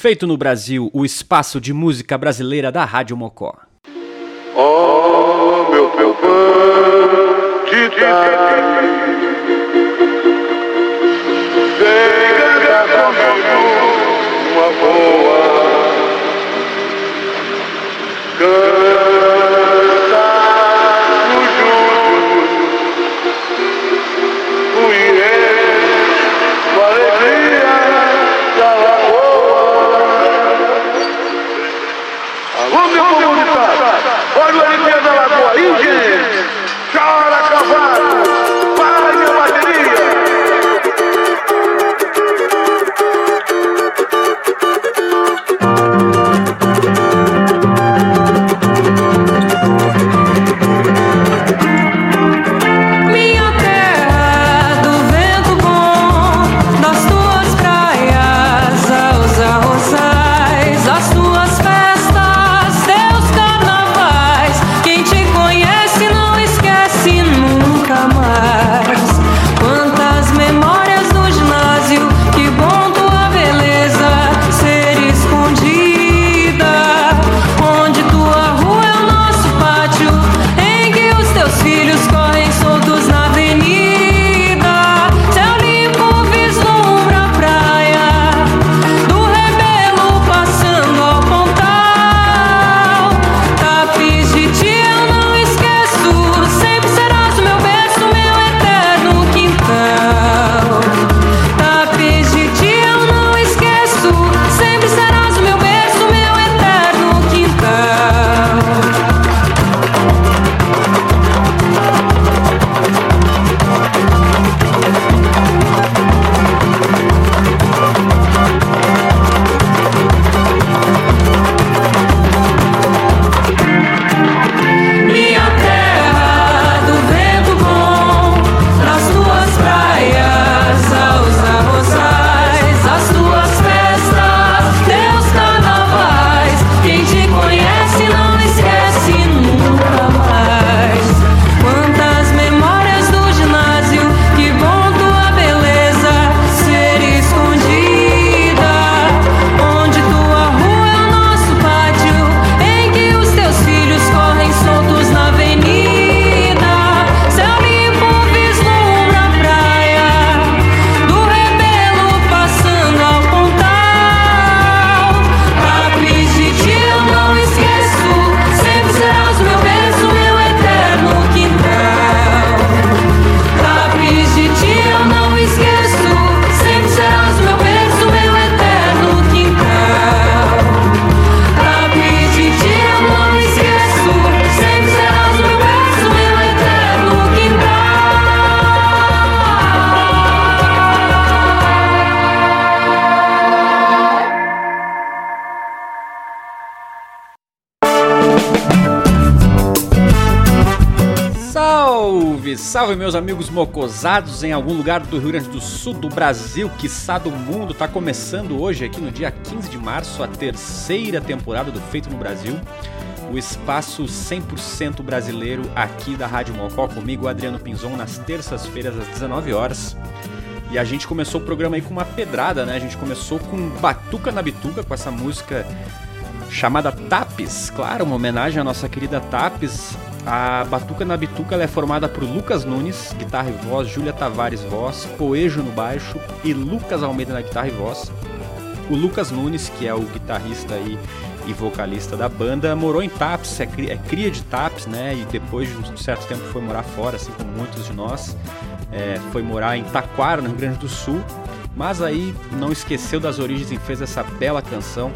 Feito no Brasil, o espaço de música brasileira da Rádio Mocó. Oh, meu cantar amigos mocosados em algum lugar do Rio Grande do Sul, do Brasil, quiçá do mundo. Tá começando hoje, aqui no dia 15 de março, a terceira temporada do Feito no Brasil. O espaço 100% brasileiro aqui da Rádio Mocó, comigo, Adriano Pinzon, nas terças-feiras às 19 horas. E a gente começou o programa aí com uma pedrada, né? A gente começou com Batuca na Bituca, com essa música chamada Tapes, claro, uma homenagem à nossa querida Tapes. A Batuca na Bituca é formada por Lucas Nunes, guitarra e voz, Júlia Tavares, voz, Poejo no baixo e Lucas Almeida na guitarra e voz. O Lucas Nunes, que é o guitarrista aí e vocalista da banda, morou em Tapes, é cria, é cria de Tapes, né? E depois de um certo tempo foi morar fora, assim como muitos de nós. É, foi morar em Taquara, no Rio Grande do Sul. Mas aí não esqueceu das origens e fez essa bela canção.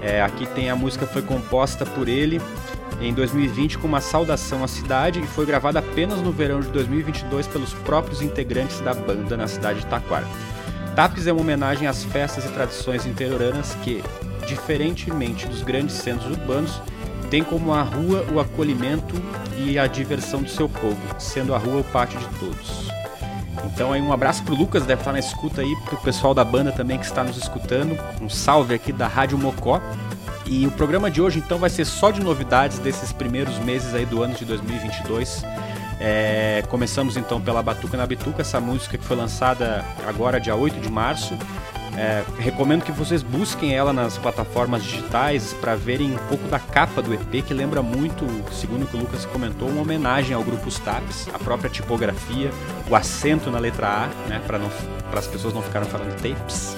É, aqui tem a música foi composta por ele em 2020 com uma saudação à cidade e foi gravada apenas no verão de 2022 pelos próprios integrantes da banda na cidade de Taquara. Tapes é uma homenagem às festas e tradições interioranas que, diferentemente dos grandes centros urbanos, tem como a rua o acolhimento e a diversão do seu povo, sendo a rua o pátio de todos. Então aí um abraço pro Lucas, deve estar na escuta aí, pro pessoal da banda também que está nos escutando. Um salve aqui da Rádio Mocó. E o programa de hoje então vai ser só de novidades desses primeiros meses aí do ano de 2022. É, começamos então pela Batuca na Bituca, essa música que foi lançada agora dia 8 de março. É, recomendo que vocês busquem ela nas plataformas digitais para verem um pouco da capa do EP, que lembra muito, segundo o que o Lucas comentou, uma homenagem ao grupo Os Taps, a própria tipografia, o acento na letra A, né, para as pessoas não ficarem falando tapes.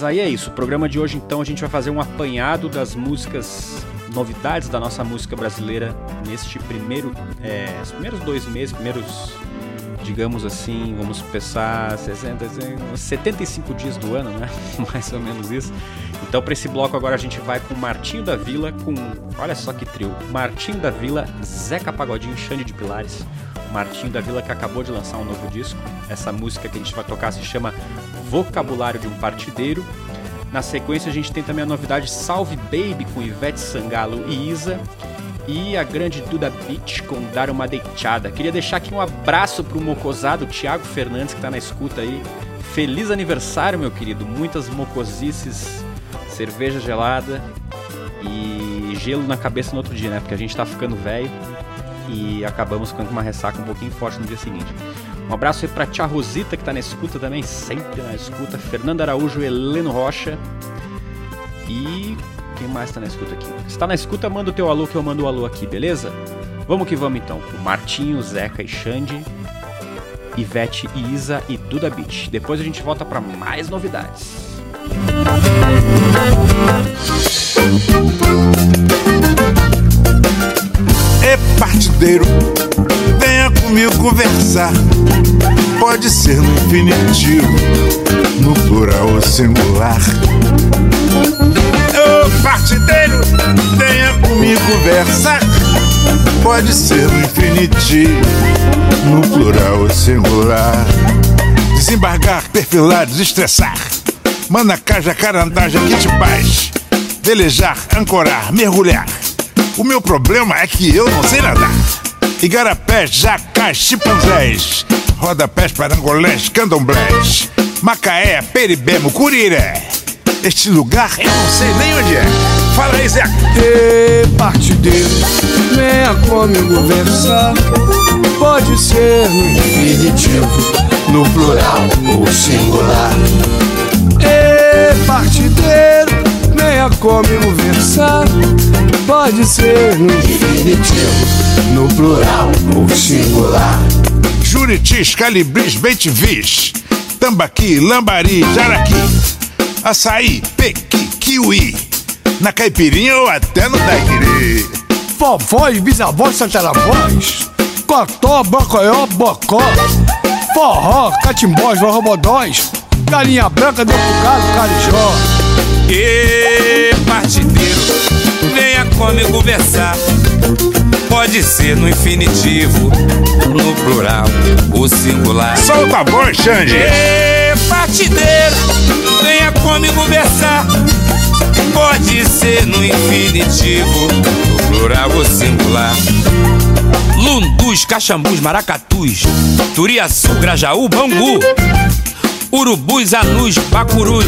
Mas aí é isso, o programa de hoje então a gente vai fazer um apanhado das músicas, novidades da nossa música brasileira neste primeiro, é, os primeiros dois meses, primeiros digamos assim, vamos pensar 60, 75 dias do ano, né? Mais ou menos isso. Então, para esse bloco agora a gente vai com Martinho da Vila, com, olha só que trio, Martinho da Vila, Zeca Pagodinho, Xande de Pilares. Martinho da Vila que acabou de lançar um novo disco. Essa música que a gente vai tocar se chama Vocabulário de um Partideiro. Na sequência a gente tem também a novidade Salve Baby com Ivete Sangalo e Isa e a grande Duda Beach com Dar Uma Deitada. Queria deixar aqui um abraço pro mocosado Thiago Fernandes que tá na escuta aí. Feliz aniversário, meu querido. Muitas mocosices, cerveja gelada e gelo na cabeça no outro dia, né? Porque a gente tá ficando velho e acabamos com uma ressaca um pouquinho forte no dia seguinte. Um abraço aí pra tia Rosita que tá na escuta também, sempre na escuta. Fernando Araújo, Heleno Rocha. E quem mais tá na escuta aqui? Se tá na escuta, manda o teu alô que eu mando o alô aqui, beleza? Vamos que vamos então. O Martinho, Zeca e Xande, Ivete e Isa e Duda Beach. Depois a gente volta para mais novidades. É partideiro, venha comigo conversar. Pode ser no infinitivo, no plural ou singular partideiro, venha comigo conversar. Pode ser no infinitivo, no plural ou singular. Desembargar, perfilar, desestressar. Manacá, te paz. Velejar, ancorar, mergulhar. O meu problema é que eu não sei nadar. Igarapés, jacás, chimpanzés. Rodapés, parangolés, candomblés. Macaé, peribemo, curiré. Este lugar eu não sei nem onde é. Fala aí, Zé. Ê, partideiro, venha comigo conversar. Pode ser no infinitivo, no plural ou singular. Ê, partideiro, comigo conversar. Pode ser no infinitivo, no plural ou singular. Juritis, calibris, bentivis. Tambaqui, lambari, jaraqui açaí, pequi, kiwi. Na caipirinha ou até no daiquiri. Vovós, bisavós, tataravós. Cotó, bocoió, bocó. Forró, catimbós, robodóis. Galinha branca, depucado, carijó. E partideiro, venha comigo conversar. Pode ser no infinitivo, no plural, o singular. Solta a voz, Xande. E partideiro, venha comigo conversar. Pode ser no infinitivo, no plural ou singular. Lundus, caxambus, maracatus, Turiaçu, Grajaú, Bangu, Urubus, Anus, Bacurus.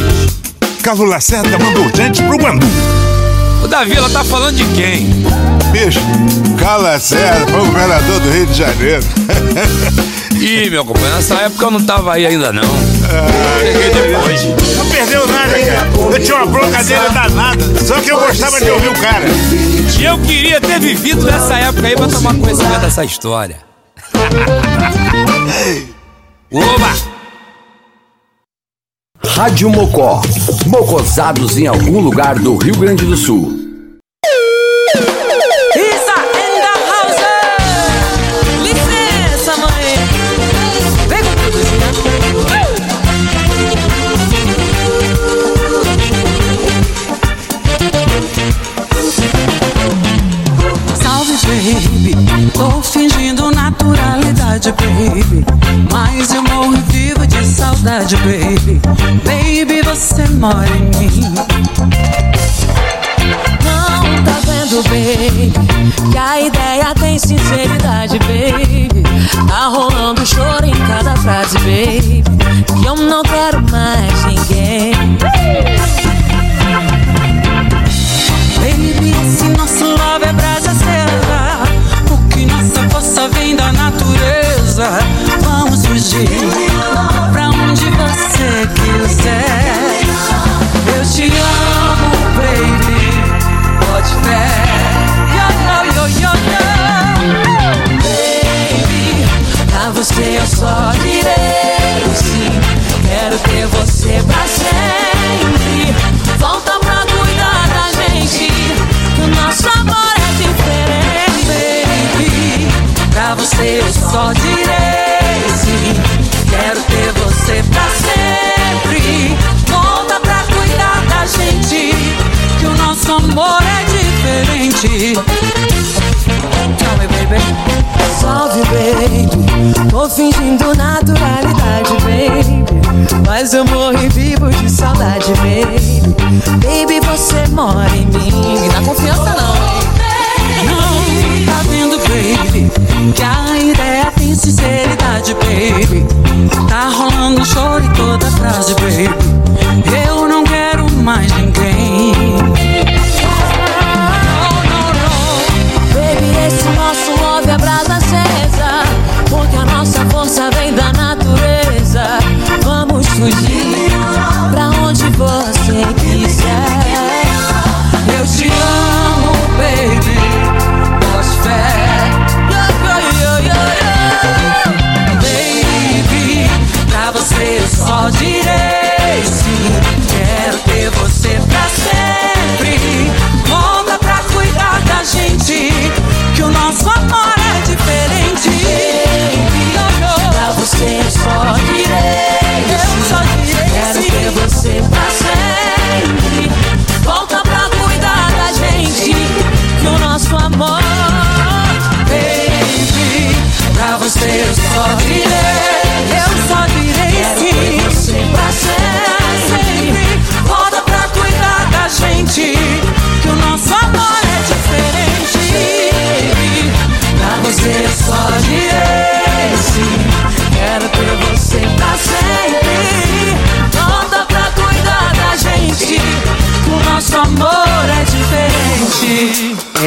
Carlos Lacerda mandou gente pro Guandu. O Davi, ela tá falando de quem? Bicho, Carlos Lacerda foi o governador do Rio de Janeiro. Ih, meu companheiro, nessa época eu não tava aí ainda não. Cheguei depois. Não perdeu nada, cara. Eu tinha uma broncadeira danada. Só que eu gostava de ouvir o cara. E eu queria ter vivido nessa época aí pra tomar conhecimento dessa história. Oba! Rádio Mocó. Mocosados em algum lugar do Rio Grande do Sul. Baby. Tô fingindo naturalidade, baby. Mas eu saudade, baby. Baby, você mora em mim. Não tá vendo, baby Que a ideia tem sinceridade, baby. Tá rolando choro em cada frase, baby Que eu não quero mais ninguém. Baby, esse nosso love é brasa serra Porque nossa força vem da natureza. Vamos fugir que quiser. Eu te amo, baby. Pode ter. Yo, yo, yo, yo, Baby, A você eu só direi sim. Quero ter você.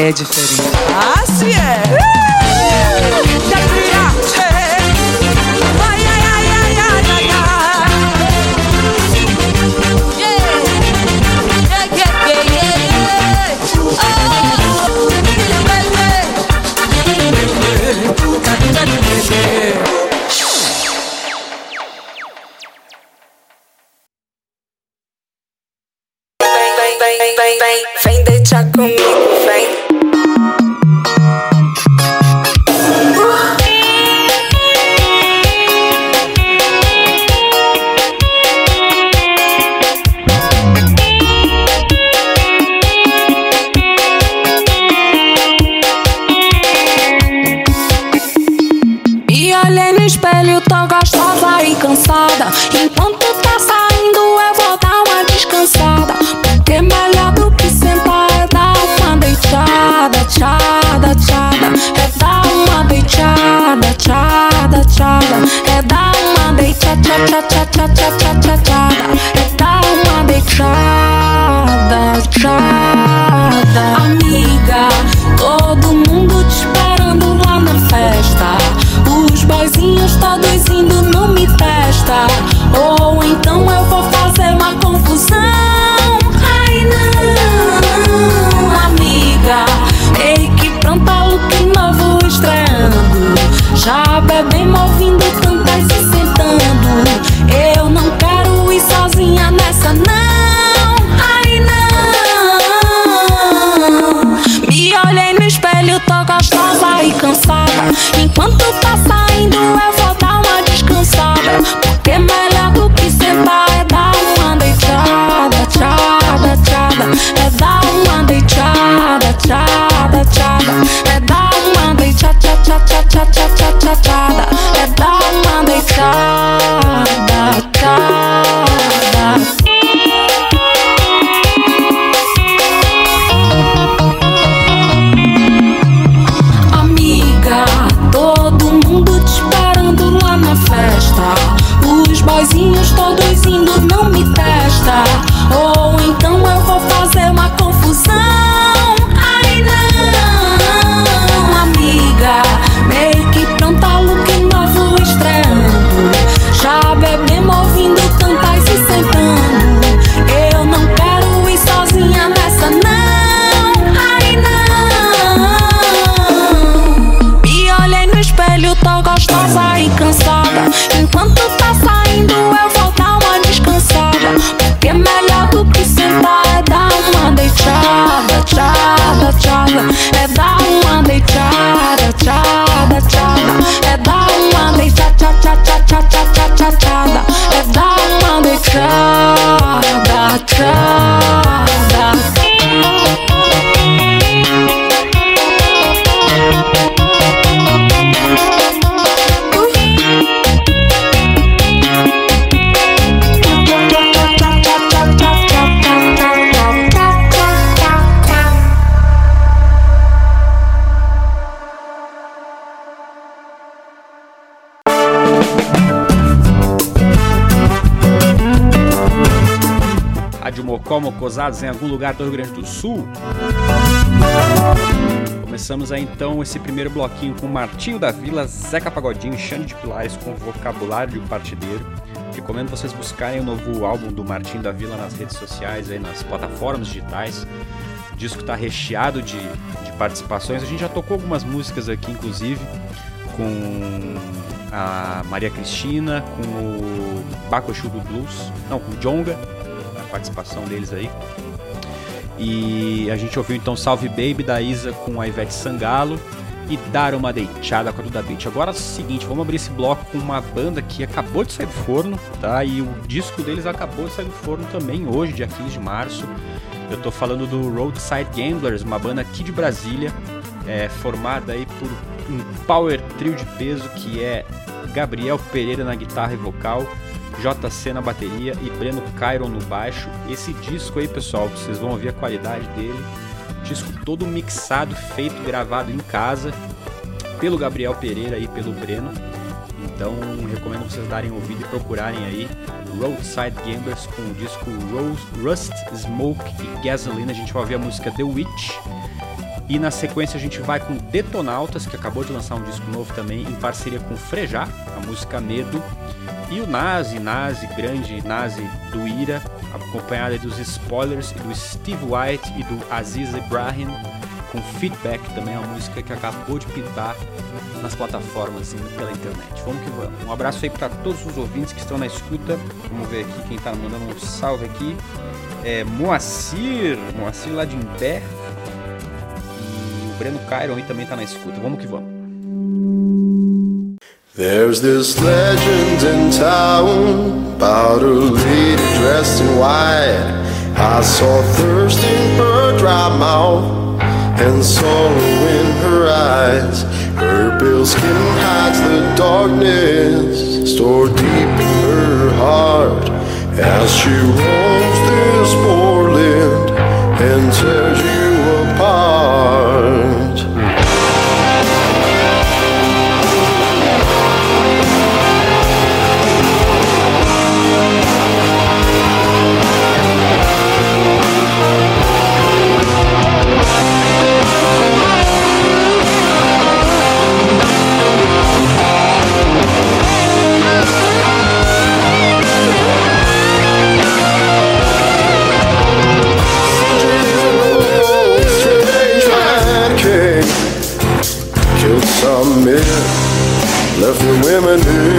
É diferente deitada, tchada. Em algum lugar do Rio Grande do Sul. Começamos aí então esse primeiro bloquinho com Martinho da Vila, Zeca Pagodinho Xande de Pilares com vocabulário de partideiro. Recomendo vocês buscarem o novo álbum do Martinho da Vila nas redes sociais, aí nas plataformas digitais. O disco está recheado de, de participações. A gente já tocou algumas músicas aqui, inclusive, com a Maria Cristina, com o Bacochu do Blues, não, com o Jonga, participação deles aí. E a gente ouviu então Salve Baby da Isa com a Ivete Sangalo e Dar uma Deitada com a Duda Beat. Agora é o seguinte, vamos abrir esse bloco com uma banda que acabou de sair do forno, tá? E o disco deles acabou de sair do forno também hoje, dia 15 de março. Eu tô falando do Roadside Gamblers, uma banda aqui de Brasília, é, formada aí por um power trio de peso que é Gabriel Pereira na guitarra e vocal, JC na bateria e Breno Cairon no baixo. Esse disco aí, pessoal, vocês vão ouvir a qualidade dele. Disco todo mixado, feito, gravado em casa pelo Gabriel Pereira e pelo Breno. Então recomendo vocês darem ouvido e procurarem aí Roadside Gamblers com o disco Rose, Rust, Smoke e Gasoline. A gente vai ouvir a música The Witch. E na sequência a gente vai com Detonautas, que acabou de lançar um disco novo também, em parceria com Frejá, a música Medo. E o Nazi, Nazi, grande Nazi do Ira, acompanhado dos Spoilers e do Steve White e do Aziz Ibrahim, com Feedback também, uma música que acabou de pintar nas plataformas e pela internet. Vamos que vamos. Um abraço aí para todos os ouvintes que estão na escuta. Vamos ver aqui quem tá mandando um salve aqui. É Moacir, Moacir lá de Imbé. E o Breno Cairon aí também tá na escuta. Vamos que vamos. There's this legend in town about a lady dressed in white. I saw thirst in her dry mouth and sorrow in her eyes. Her pale skin hides the darkness stored deep in her heart as she roams this poor land and tears you Eminem.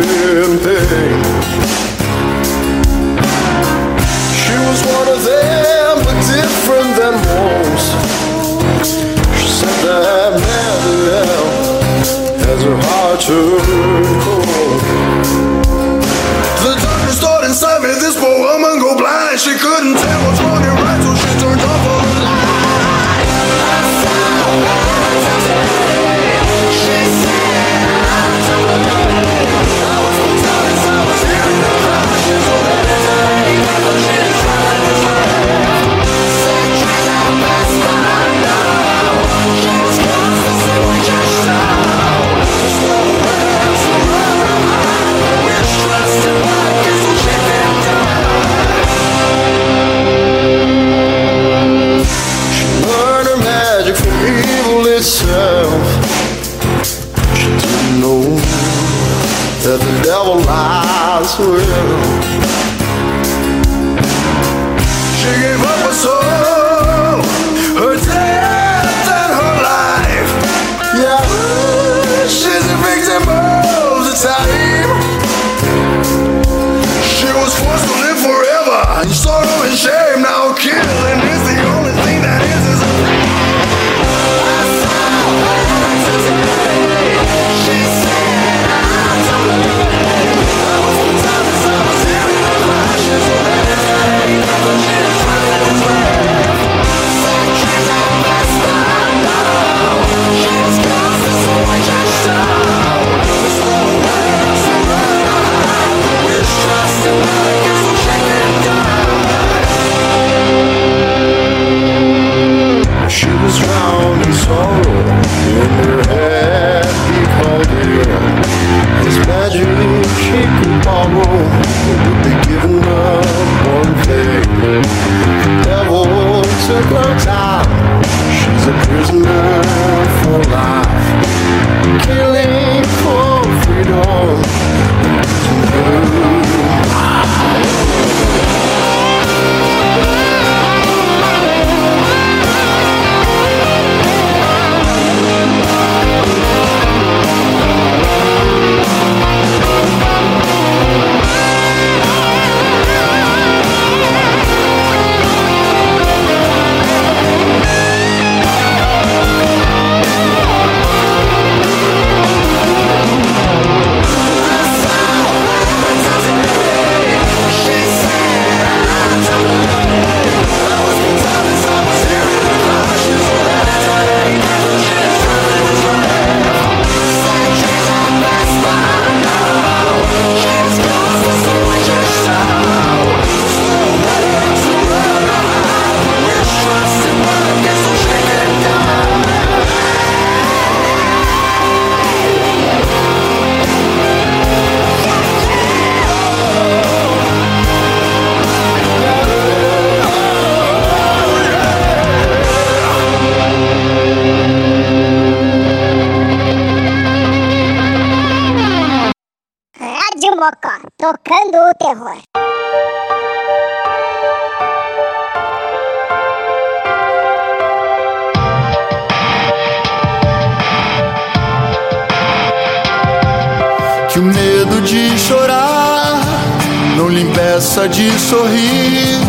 De sorrir.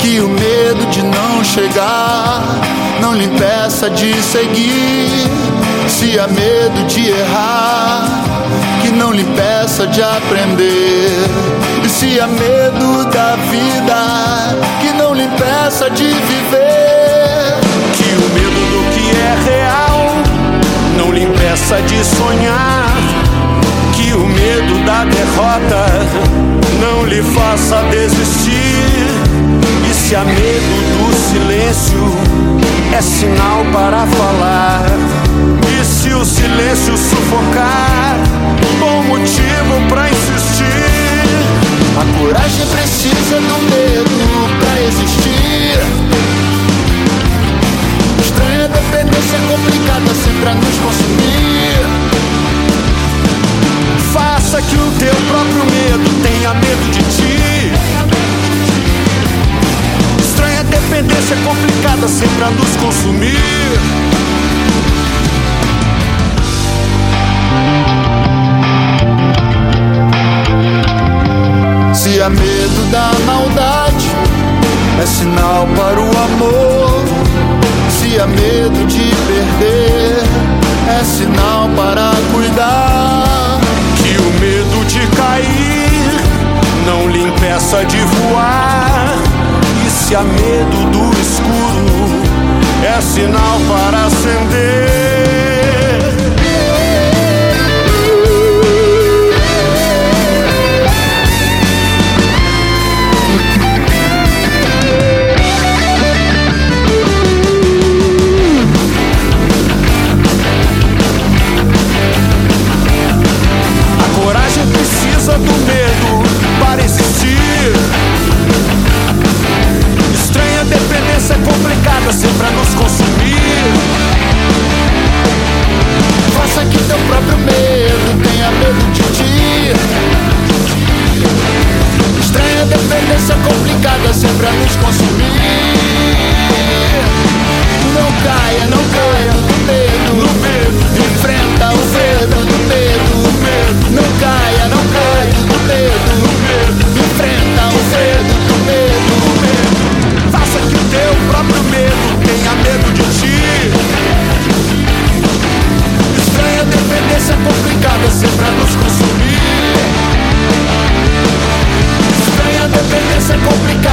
Que o medo de não chegar não lhe impeça de seguir. Se há medo de errar, que não lhe impeça de aprender. E se há medo da vida, que não lhe impeça de viver. Que o medo do que é real não lhe impeça de sonhar. Que o medo da derrota não lhe faça desistir. E se há medo do silêncio, é sinal para falar. E se o silêncio sufocar, bom motivo para insistir. A coragem precisa do medo pra existir. Estranha dependência complicada sempre a nos consumir. Que o teu próprio medo tenha medo de ti. Estranha dependência complicada sempre a nos consumir. Se há medo da maldade, é sinal para o de voar. E se há medo do escuro, é sinal para acender. Que teu próprio medo tenha medo de ti. Estranha dependência complicada sempre a nos consumir. Não caia, não caia no medo. No medo, complicada sempre a nos consumir. Estranha dependência complicada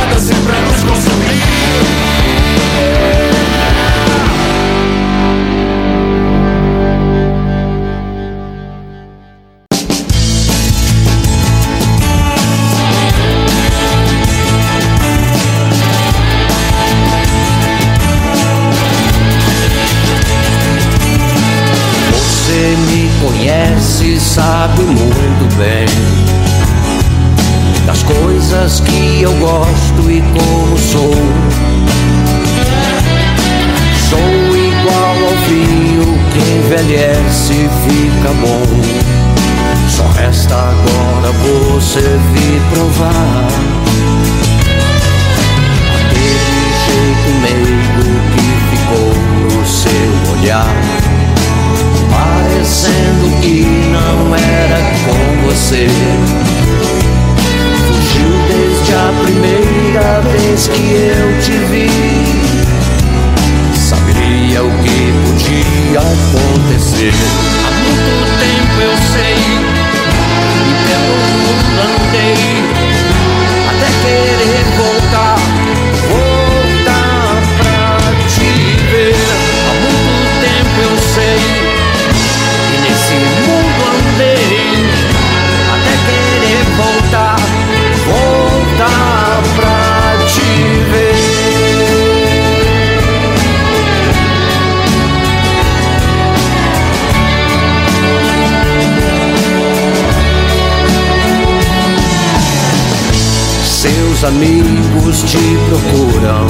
amigos te procuram,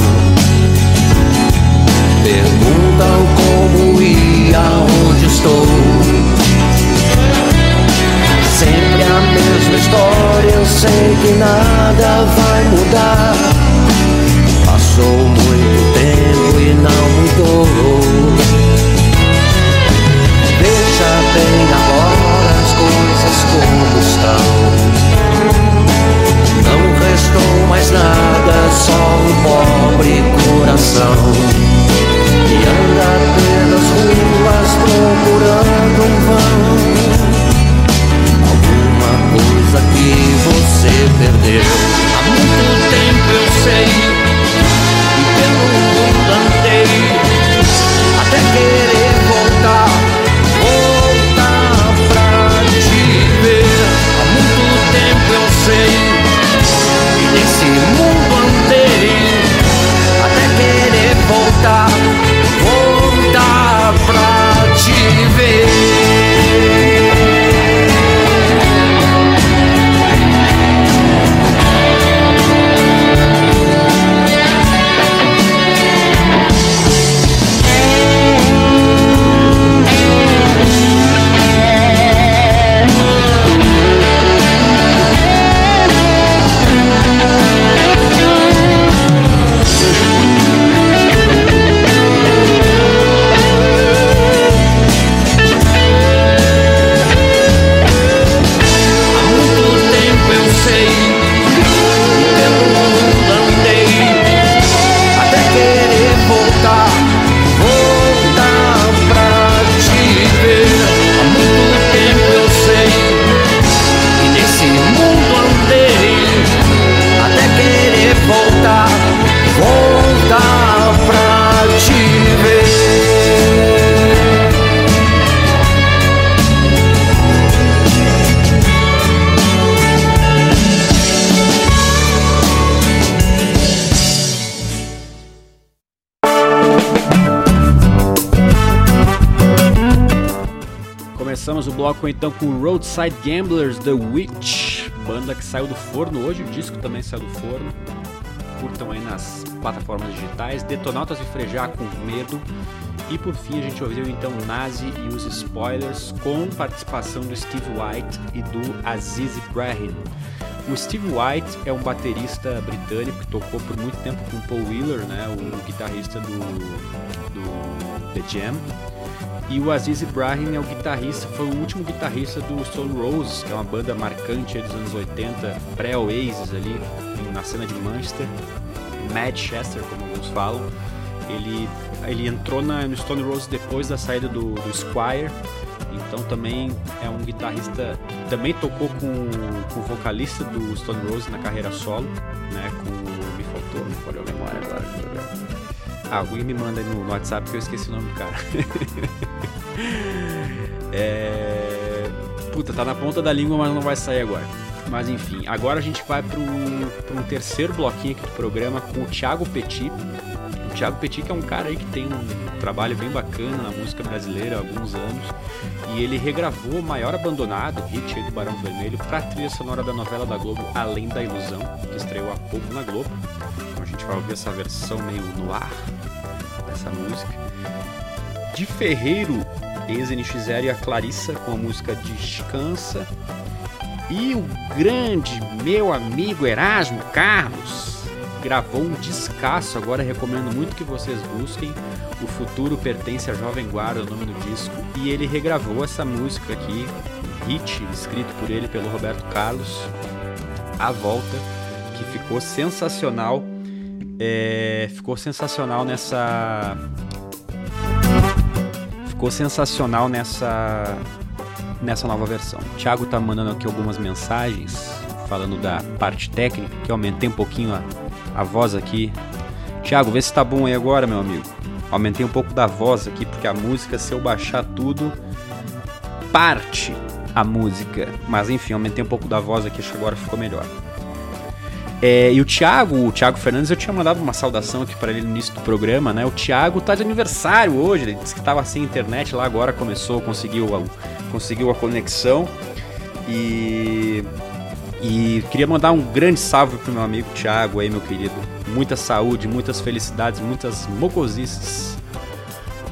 perguntam como e aonde estou. Sempre a mesma história, eu sei que nada Bloco então com Roadside Gamblers The Witch, banda que saiu do forno hoje, o disco também saiu do forno. Curtam aí nas plataformas digitais, Detonautas e Frejar com Medo. E por fim a gente ouviu então Nazi e os Spoilers com participação do Steve White e do Aziz Ibrahim. O Steve White é um baterista britânico que tocou por muito tempo com Paul Wheeler, né, o guitarrista do, do The Jam. E o Aziz Ibrahim é o guitarrista, foi o último guitarrista do Stone Roses, que é uma banda marcante dos anos 80, pré-Oasis ali, na cena de Manchester, Manchester, como alguns falam. Ele, ele entrou na, no Stone Roses depois da saída do, do Squire, então também é um guitarrista, também tocou com, com o vocalista do Stone Roses na carreira solo, né, com, me faltou, não falhou a memória agora. Ah, alguém me manda no, no WhatsApp que eu esqueci o nome do cara. é... Puta, tá na ponta da língua, mas não vai sair agora. Mas enfim, agora a gente vai para um terceiro bloquinho aqui do programa com o Thiago Petit. O Thiago Petit que é um cara aí que tem um trabalho bem bacana na música brasileira há alguns anos. E ele regravou o Maior Abandonado, hit aí do Barão Vermelho, para a trilha sonora da novela da Globo Além da Ilusão, que estreou há pouco na Globo. A gente vai ouvir essa versão meio no ar dessa música. De Ferreiro ex-NX0 e a Clarissa com a música Descansa. E o grande meu amigo Erasmo Carlos gravou um descasso, agora recomendo muito que vocês busquem. O Futuro Pertence à Jovem Guarda, o nome do disco. E ele regravou essa música aqui, hit escrito por ele, pelo Roberto Carlos, A Volta, que ficou sensacional. É, ficou sensacional nessa. Ficou sensacional nessa. Nessa nova versão. O Thiago tá mandando aqui algumas mensagens falando da parte técnica, que eu aumentei um pouquinho a, a voz aqui. Thiago, vê se tá bom aí agora, meu amigo. Aumentei um pouco da voz aqui, porque a música, se eu baixar tudo, parte a música. Mas enfim, aumentei um pouco da voz aqui, acho que agora ficou melhor. É, e o Thiago, o Thiago Fernandes, eu tinha mandado uma saudação aqui para ele no início do programa, né? O Thiago tá de aniversário hoje, ele disse que tava sem internet lá, agora começou, conseguiu a, conseguiu a conexão. E e queria mandar um grande salve pro meu amigo Thiago aí, meu querido. Muita saúde, muitas felicidades, muitas mocosices.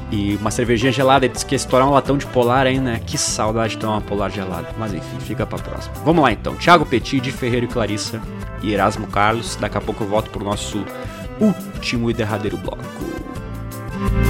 E uma cervejinha gelada, ele disse que ia estourar um latão de polar aí, né? Que saudade de tomar uma polar gelada. Mas enfim, fica pra próxima. Vamos lá então. Thiago Petit, de Ferreiro e Clarissa e Erasmo Carlos. Daqui a pouco eu volto pro nosso último e derradeiro bloco.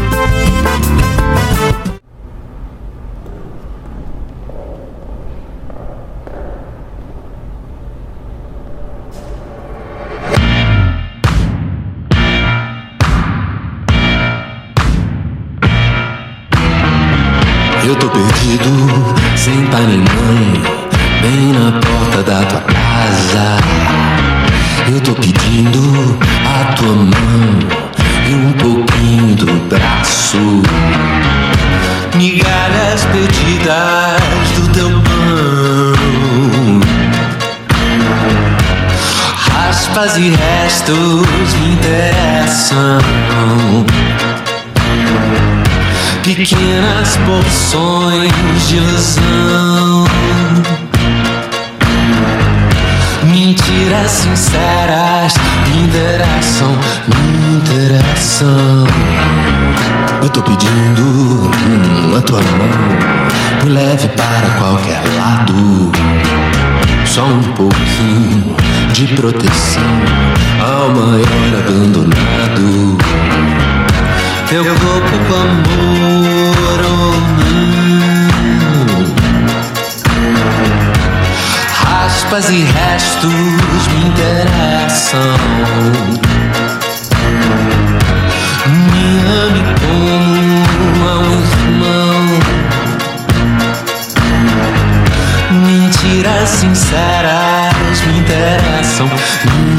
Mentiras sinceras me interessam,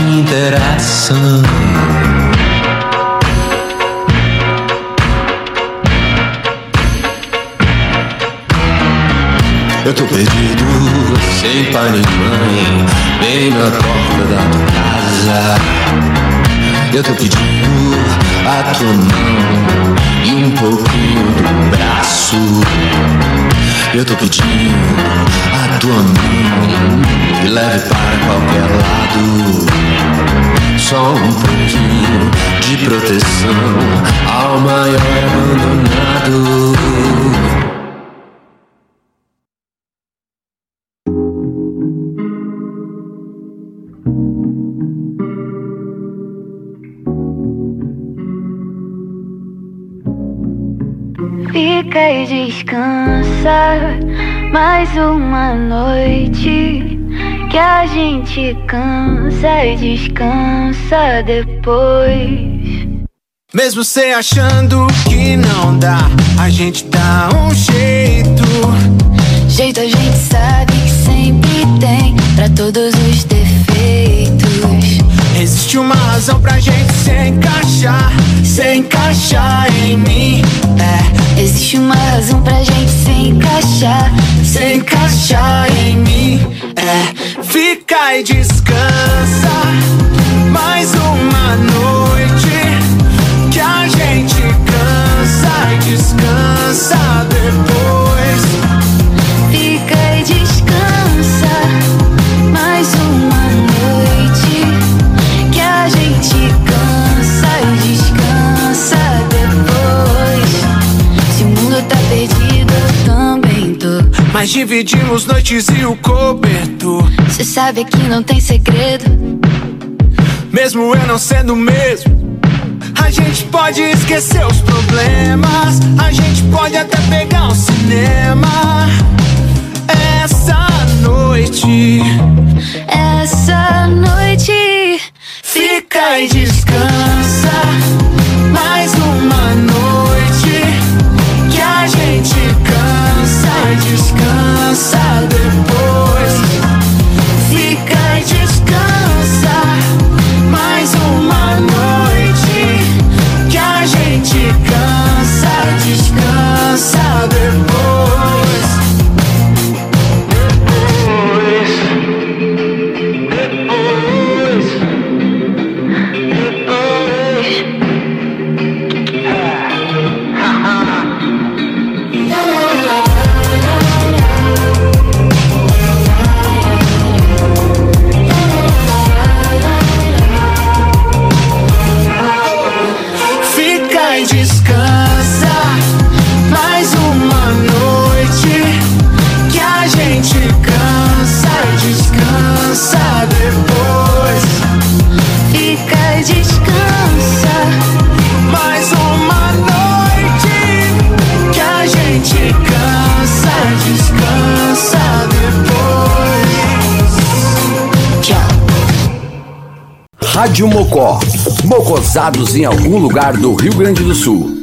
me interessam Eu tô perdido, sem pai nem mãe, bem na porta da tua casa. Eu tô pedindo a mão e um pouquinho do braço. Eu tô pedindo a tua mão me leve para qualquer lado. Só um pouquinho de proteção ao maior abandonado. Fica e descansa mais uma noite que a gente cansa e descansa depois. Mesmo cê achando que não dá, a gente dá um jeito. Jeito a gente sabe que sempre tem pra todos os defeitos. Existe uma razão pra gente se encaixar, se encaixar em mim. É, Existe uma razão pra gente se encaixar. se encaixar em mim. É, fica e descansa. Mais uma noite que a gente cansa e descansa depois. Mas dividimos noites e o cobertor. Cê sabe que não tem segredo. Mesmo eu não sendo o mesmo, a gente pode esquecer os problemas. A gente pode até pegar um cinema. Essa noite, Essa noite fica e descansa. Mais uma noite Rádio Mocó. Mocosados em algum lugar do Rio Grande do Sul.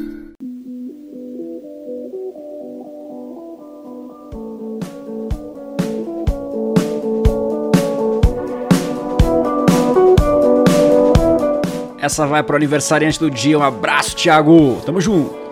Essa vai pro aniversariante do dia. Um abraço, Thiago. Tamo junto.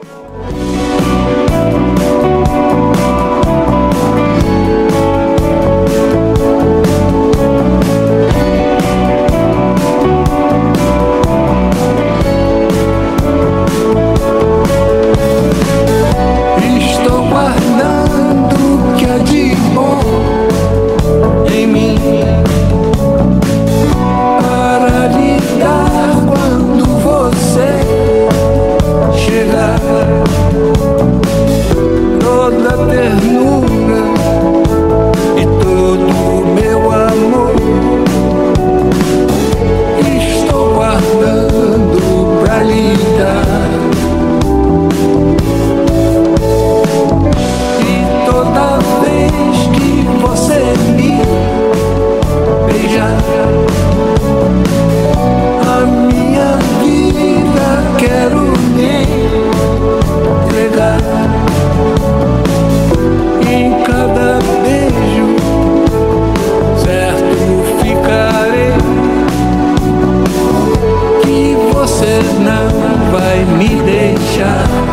não vai me deixar.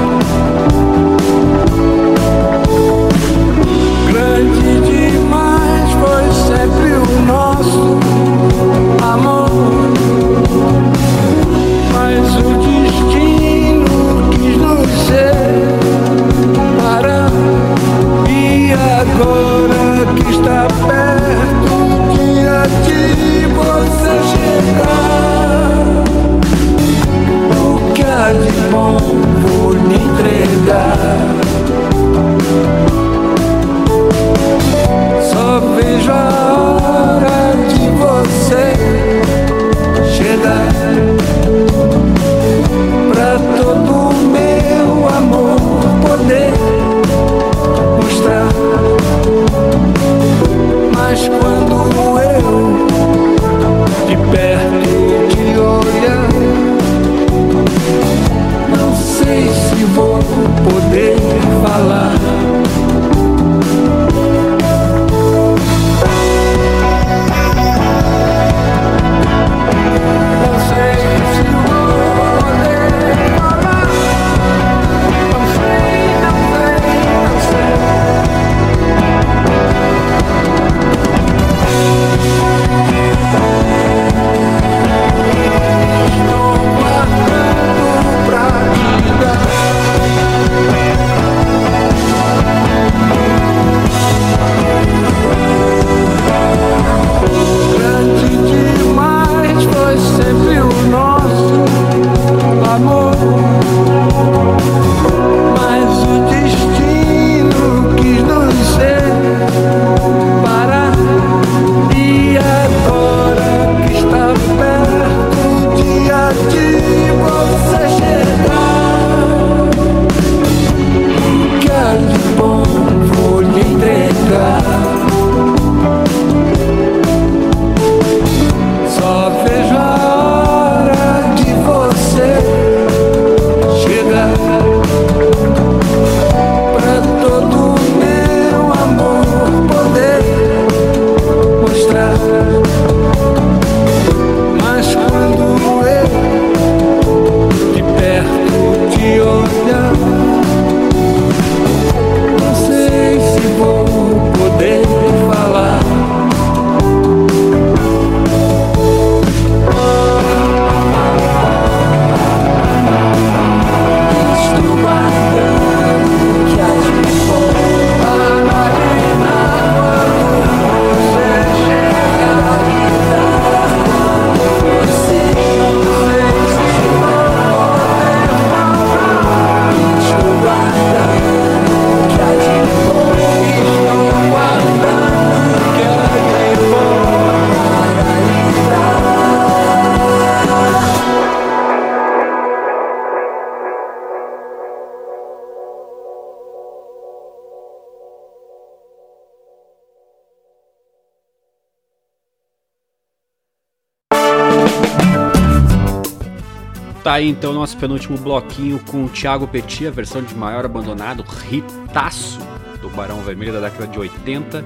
Tá aí então nosso penúltimo bloquinho com o Thiago Petit, a versão de Maior Abandonado, Ritaço, do Barão Vermelho da década de 80,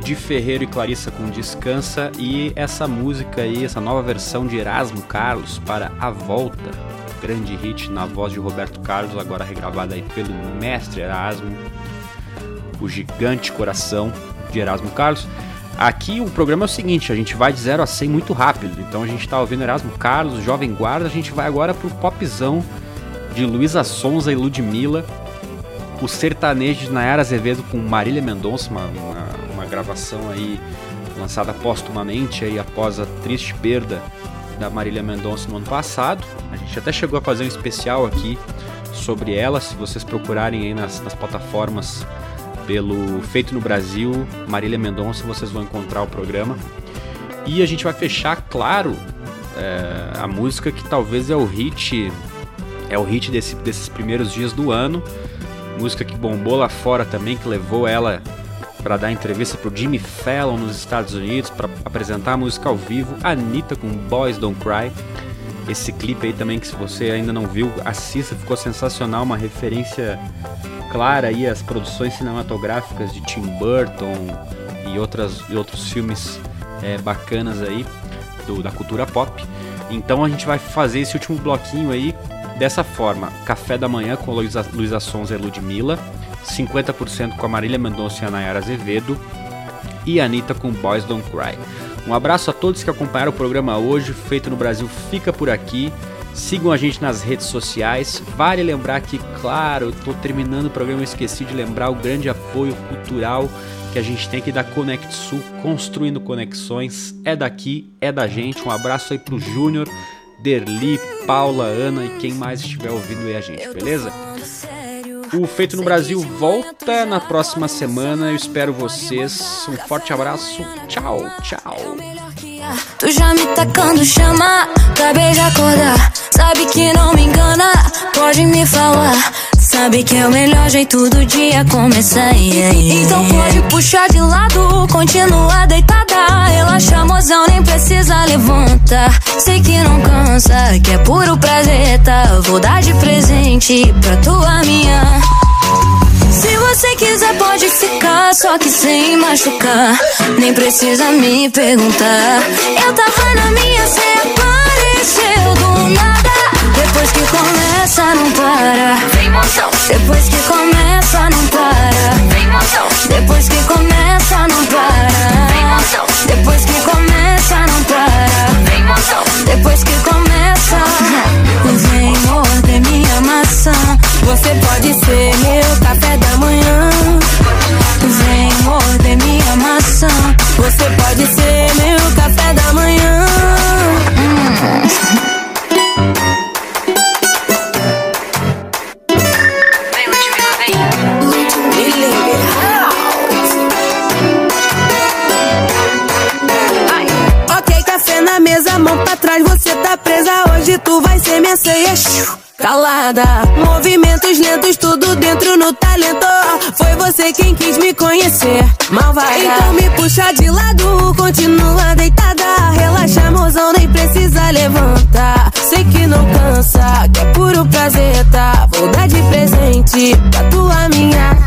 de Ferreiro e Clarissa com Descansa e essa música aí, essa nova versão de Erasmo Carlos para A Volta, grande hit na voz de Roberto Carlos, agora regravada aí pelo mestre Erasmo, o gigante coração de Erasmo Carlos. Aqui o programa é o seguinte, a gente vai de 0 a 100 muito rápido. Então a gente tá ouvindo Erasmo Carlos, Jovem Guarda, a gente vai agora pro popzão de Luísa Sonza e Ludmilla, o sertanejo de Nayara Azevedo com Marília Mendonça, uma, uma, uma gravação aí lançada póstumamente aí após a triste perda da Marília Mendonça no ano passado. A gente até chegou a fazer um especial aqui sobre ela, se vocês procurarem aí nas, nas plataformas pelo Feito no Brasil, Marília Mendonça, vocês vão encontrar o programa. E a gente vai fechar, claro, é, a música que talvez é o hit, é o hit desse, desses primeiros dias do ano, música que bombou lá fora também, que levou ela para dar entrevista pro Jimmy Fallon nos Estados Unidos, para apresentar a música ao vivo, Anitta com Boys Don't Cry. Esse clipe aí também que se você ainda não viu, assista, ficou sensacional, uma referência clara aí às produções cinematográficas de Tim Burton e, outras, e outros filmes é, bacanas aí do, da cultura pop. Então a gente vai fazer esse último bloquinho aí dessa forma: café da manhã com Luísa, Sonza e Ludmilla, 50% com a Marília Mendonça e a Nayara Azevedo e a Anitta com Boys Don't Cry. Um abraço a todos que acompanharam o programa hoje, feito no Brasil, fica por aqui. Sigam a gente nas redes sociais. Vale lembrar que, claro, eu estou terminando o programa, eu esqueci de lembrar o grande apoio cultural que a gente tem aqui da Conect Sul, construindo conexões. É daqui, é da gente. Um abraço aí pro Júnior, Derli, Paula, Ana e quem mais estiver ouvindo aí a gente, beleza? O Feito no Brasil volta na próxima semana. Eu espero vocês. Um forte abraço. Tchau, tchau. Tu já me tacando chama, acabei de acordar. Sabe que não me engana, pode me falar. Sabe que é o melhor jeito do dia começar. Yeah, yeah. Então pode puxar de lado, continua deitada. Relaxa, mozão, nem precisa levantar. Sei que não cansa, que é puro prazer, tá? Vou dar de presente pra tua minha. Se você quiser, pode ficar, só que sem machucar. Nem precisa me perguntar. Eu tava na minha, cê apareceu do nada. Depois que começa, não para. Vem moção. Depois que começa, não para. Vem moção. Depois que começa, não para. Vem moção. Depois que começa, não para. Vem moção. Depois que começa, vem morder minha maçã. Você pode ser meu café da manhã. Vem morder minha maçã. Você pode ser tu vai ser minha ceia. Calada, movimentos lentos, tudo dentro no talento. Foi você quem quis me conhecer, malvada. Então me puxa de lado, continua deitada. Relaxa, mozão, nem precisa levantar. Sei que não cansa, que é puro prazer, tá? Vou dar de presente pra tua minha.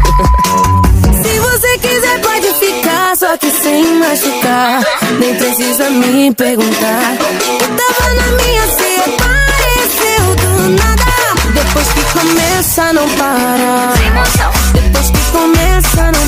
Machucar. Nem precisa me perguntar. Eu tava na minha, cê apareceu do nada. Depois que começa, não para. Depois que começa, não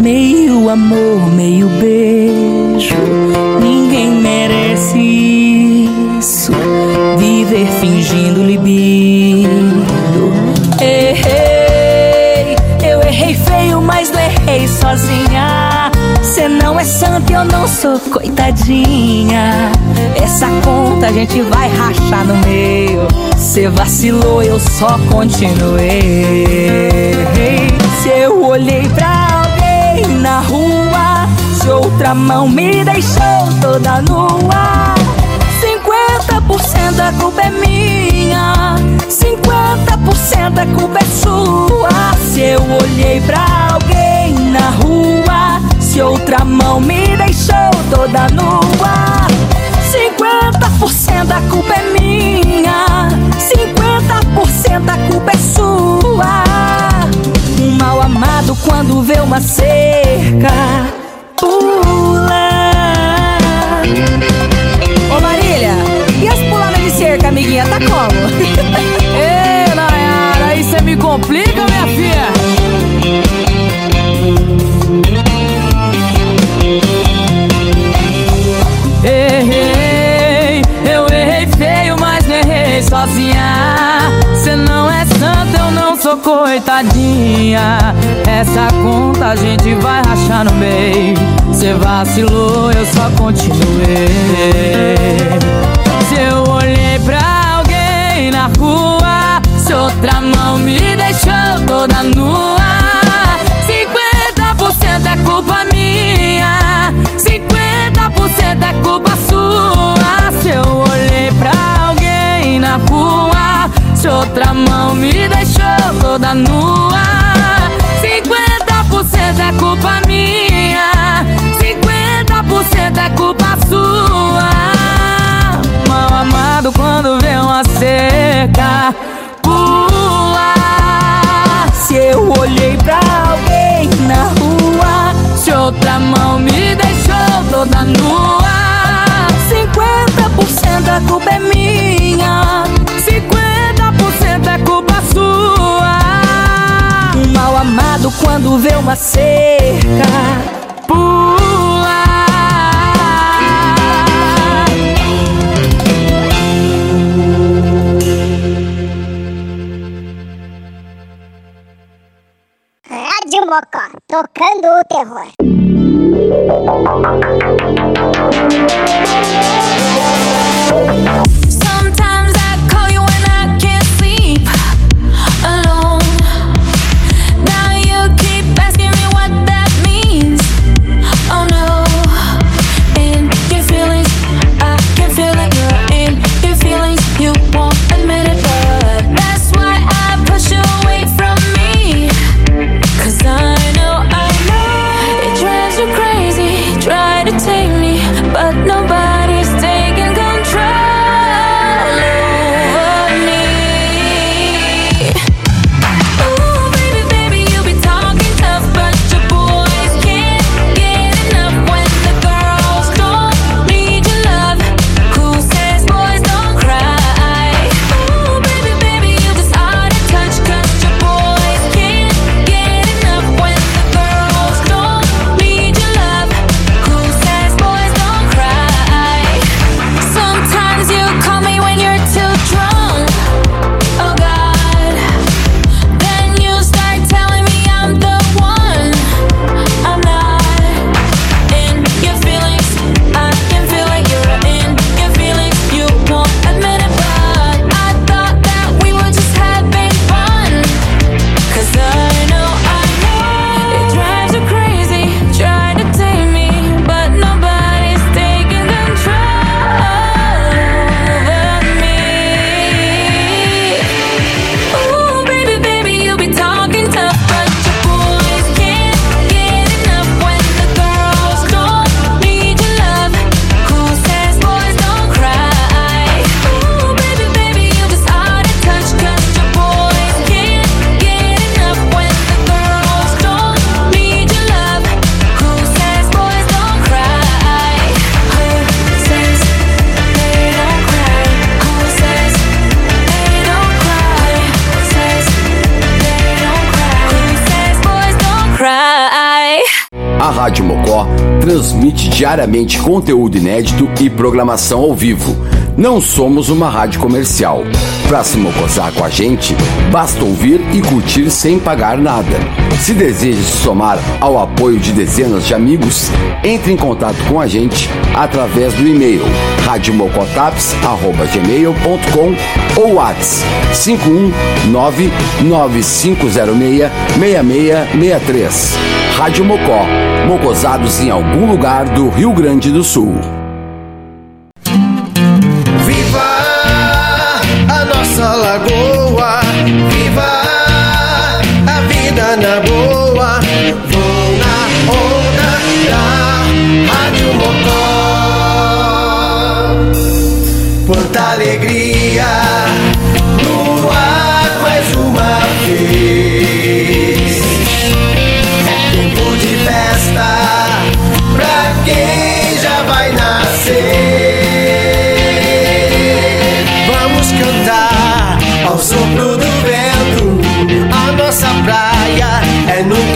meio amor, meio beijo. Ninguém merece isso, viver fingindo libido. Errei, eu errei feio, mas não errei sozinha. Você não é santa, eu não sou coitadinha. Essa conta a gente vai rachar no meio. Você vacilou, eu só continuei. Se eu olhei pra alguém na rua, se outra mão me deixou toda nua. 50% da culpa é minha, 50% da culpa é sua. Se eu olhei pra alguém na rua, se outra mão me deixou toda nua. 50% da culpa é minha, 50% da culpa é sua. Um mal amado quando vê uma cerca pula. Ô Marília, e as puladas de cerca, amiguinha, tá como? Ê, Nayara, aí cê me complica, minha filha. Coitadinha. Essa conta a gente vai rachar no meio. Cê vacilou, eu só continuei. Se eu olhei pra alguém na rua, se outra mão me deixou toda nua. 50% é culpa minha, 50% é culpa sua. Se eu olhei pra alguém na rua, se outra mão me deixou toda nua. 50% é culpa minha, 50% é culpa sua. Mal amado quando vê uma seca, pula. Se eu olhei pra alguém na rua, Se outra mão me deixou toda nua 50% da culpa é minha, amado quando vê uma cerca Pula Rádio Mocó, tocando o terror. Transmite diariamente conteúdo inédito e programação ao vivo, Não somos uma rádio comercial. Para se mocosar com a gente, basta ouvir e curtir sem pagar nada. Se deseja se somar ao apoio de dezenas de amigos, entre em contato com a gente através do e-mail radiomocotaps.gmail.com ou WhatsApp 51995066663. Rádio Mocó, mocosados em algum lugar do Rio Grande do Sul. Na boa. Vou na onda da Rádio Mocó. Quanta alegria and we